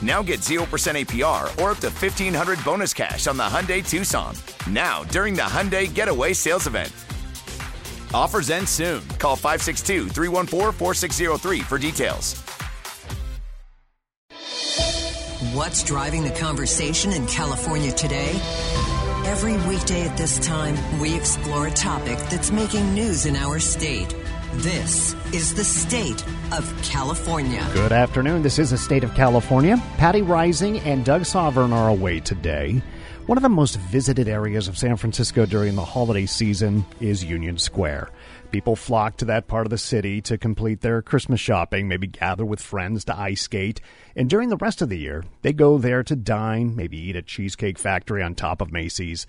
Now get 0% APR or up to 1500 bonus cash on the Hyundai Tucson. Now, during the Hyundai Getaway Sales Event. Offers end soon. Call 562 314 4603 for details. What's driving the conversation in California today? Every weekday at this time, we explore a topic that's making news in our state. This is the state of California. Good afternoon. This is the state of California. Patti Reising and Doug Sovern are away today. One of the most visited areas of San Francisco during the holiday season is Union Square. People flock to that part of the city to complete their Christmas shopping, maybe gather with friends to ice skate, and during the rest of the year, they go there to dine, maybe eat at Cheesecake Factory on top of Macy's.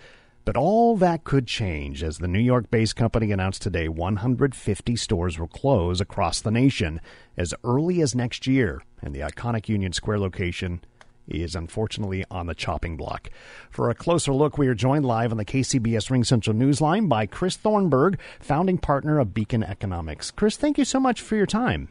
But all that could change as the New York based company announced today 150 stores will close across the nation as early as next year, and the iconic Union Square location is unfortunately on the chopping block. For a closer look, we are joined live on the KCBS Ring Central Newsline by Chris Thornberg, founding partner of Beacon Economics. Chris, thank you so much for your time.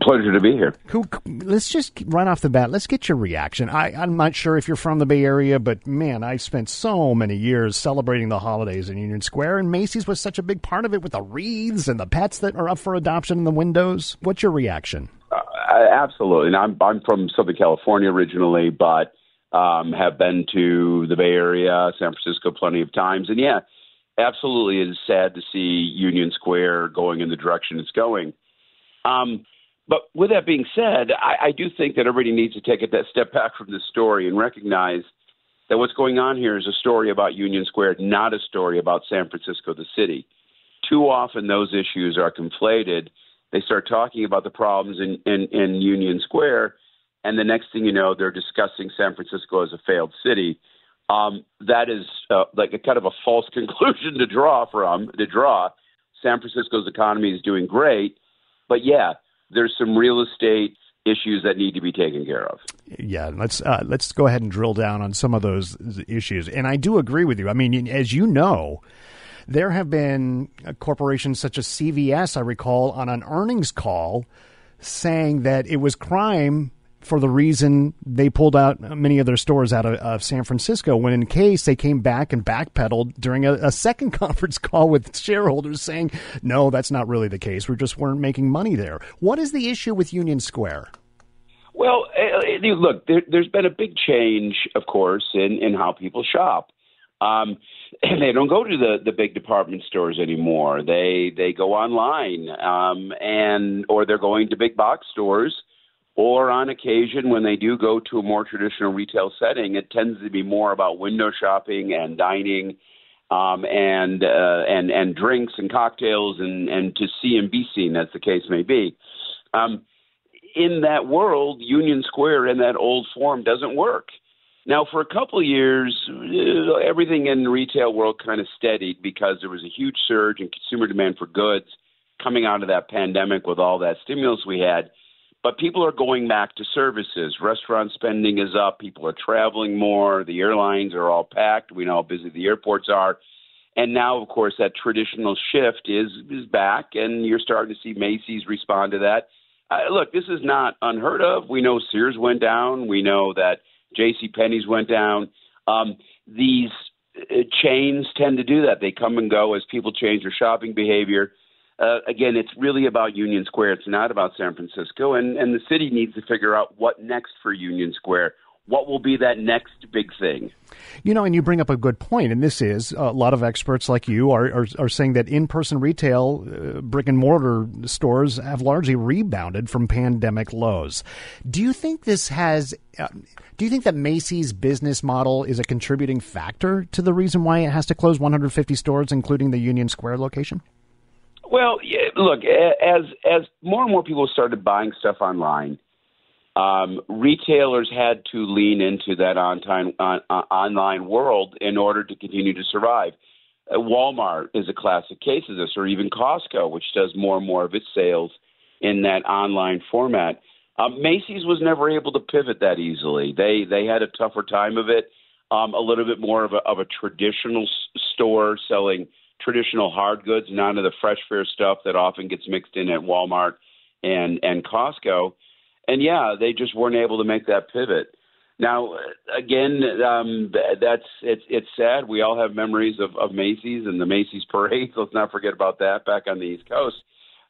Pleasure to be here. Cool. Let's just right off the bat. Let's get your reaction. I, I'm not sure if you're from the Bay Area, but man, I've spent so many years celebrating the holidays in Union Square, and Macy's was such a big part of it with the wreaths and the pets that are up for adoption in the windows. What's your reaction? Uh, absolutely. And I'm I'm from Southern California originally, but um, have been to the Bay Area, San Francisco, plenty of times, and yeah, absolutely, it is sad to see Union Square going in the direction it's going. Um, but with that being said, I, I do think that everybody needs to take a step back from this story and recognize that what's going on here is a story about Union Square, not a story about San Francisco, the city. Too often, those issues are conflated. They start talking about the problems in, in, in Union Square, and the next thing you know, they're discussing San Francisco as a failed city. Um, that is uh, like a kind of a false conclusion to draw from. To draw, San Francisco's economy is doing great, but yeah, there's some real estate issues that need to be taken care of. Yeah, let's uh, let's go ahead and drill down on some of those issues. And I do agree with you. I mean, as you know, there have been corporations such as CVS, I recall, on an earnings call saying that it was crime for the reason they pulled out many of their stores out of, of, San Francisco. When in case they came back and backpedaled during a, a, second conference call with shareholders saying, no, that's not really the case. We just weren't making money there. What is the issue with Union Square? Well, uh, look, there, has been a big change, of course, in, in how people shop. Um, and they don't go to the, the big department stores anymore. They they go online, um, and or they're going to big box stores or on occasion when they do go to a more traditional retail setting, it tends to be more about window shopping and dining, um, and uh, and and drinks and cocktails and and to see and be seen, as the case may be. Um, in that world, Union Square in that old form doesn't work. Now, for a couple of years, uh, everything in the retail world kind of steadied because there was a huge surge in consumer demand for goods coming out of that pandemic with all that stimulus we had. But people are going back to services. Restaurant spending is up. People are traveling more. The airlines are all packed. We know how busy the airports are. And now, of course, that traditional shift is is back, and you're starting to see Macy's respond to that. uh, look, this is not unheard of. We know Sears went down. We know that J.C. Penney's went down. Um, these uh, chains tend to do that. They come and go as people change their shopping behavior. Uh, again, it's really about Union Square. It's not about San Francisco, and and the city needs to figure out what next for Union Square what will be that next big thing? You know, and you bring up a good point, and this is a lot of experts like you are are, are saying that in person retail, uh, brick and mortar stores have largely rebounded from pandemic lows. Do you think this has? Uh, do you think that Macy's business model is a contributing factor to the reason why it has to close 150 stores, including the Union Square location? Well, look, as as more and more people started buying stuff online um, retailers had to lean into that on, uh, online world in order to continue to survive. Uh, Walmart is a classic case of this, or even Costco, which does more and more of its sales in that online format. Um, Macy's was never able to pivot that easily. They they had a tougher time of it. Um, a little bit more of a, of a traditional s- store selling traditional hard goods, none of the fresh fare stuff that often gets mixed in at Walmart and and Costco and yeah, they just weren't able to make that pivot. Now, again, um, that's it's it's sad. We all have memories of, of Macy's and the Macy's parades. Let's not forget about that back on the East Coast.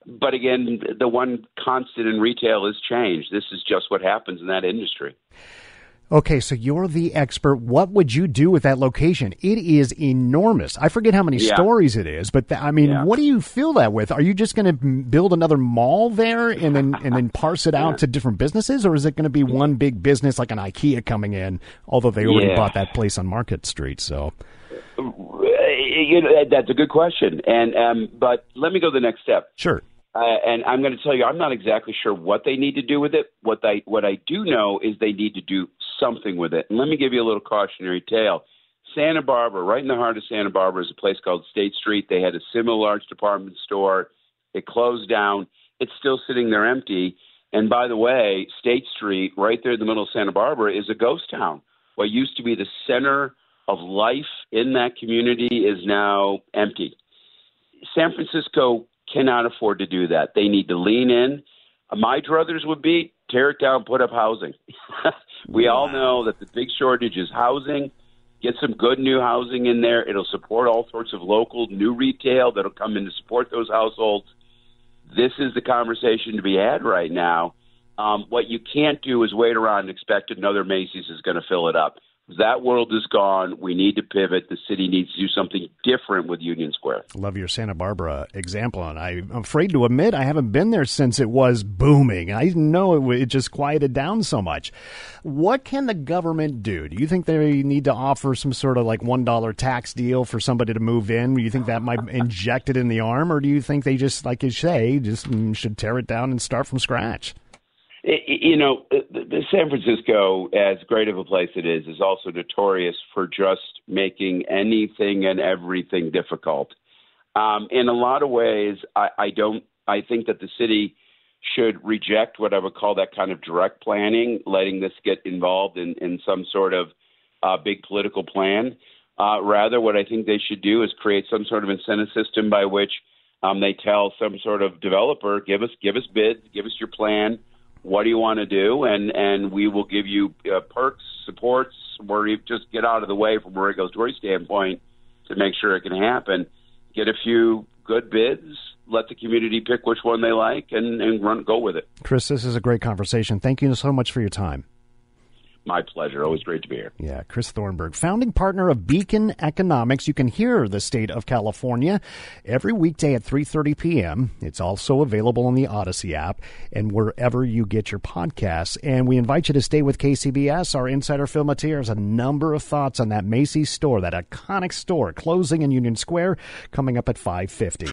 But again, the one constant in retail is change. This is just what happens in that industry. Okay, so you're the expert. What would you do with that location? It is enormous. I forget how many yeah. stories it is, but th- I mean, yeah. what do you fill that with? Are you just going to build another mall there and then and then parse it out yeah. to different businesses, or is it going to be one big business like an IKEA coming in? Although they already bought that place on Market Street, so. You know, that's a good question, and um, but let me go the next step. Sure. Uh, and I'm going to tell you, I'm not exactly sure what they need to do with it. What I what I do know is they need to do something with it. And let me give you a little cautionary tale. Santa Barbara, right in the heart of Santa Barbara, is a place called State Street. They had a similar large department store. It closed down. It's still sitting there empty. And by the way, State Street, right there in the middle of Santa Barbara, is a ghost town. What used to be the center of life in that community is now empty. San Francisco cannot afford to do that. They need to lean in. My druthers would be tear it down, put up housing. we all know that the big shortage is housing. Get some good new housing in there. It'll support all sorts of local new retail that'll come in to support those households. This is the conversation to be had right now. Um, what you can't do is wait around and expect another Macy's is going to fill it up. That world is gone. We need to pivot. The city needs to do something different with Union Square. Love your Santa Barbara example, and I'm afraid to admit I haven't been there since it was booming. I didn't know it, it just quieted down so much. What can the government do? Do you think they need to offer some sort of like one dollar tax deal for somebody to move in? Do you think that might inject it in the arm, or do you think they just, like you say, just mm, should tear it down and start from scratch? You know, San Francisco, as great of a place it is, is also notorious for just making anything and everything difficult. Um, in a lot of ways, I, I don't. I think that the city should reject what I would call that kind of direct planning, letting this get involved in, in some sort of uh, big political plan. Uh, rather, what I think they should do is create some sort of incentive system by which um, they tell some sort of developer, give us give us bids, give us your plan what do you want to do, and and we will give you uh, perks, supports, where you just get out of the way from a regulatory standpoint to make sure it can happen. Get a few good bids, let the community pick which one they like, and and run go with it. Chris, this is a great conversation. Thank you so much for your time. My pleasure. Always great to be here. Yeah, Chris Thornberg, founding partner of Beacon Economics. You can hear the state of California every weekday at 3:30 p.m. It's also available on the Odyssey app and wherever you get your podcasts. And we invite you to stay with KCBS. Our insider Phil Matier has a number of thoughts on that Macy's store, that iconic store closing in Union Square, coming up at 5:50.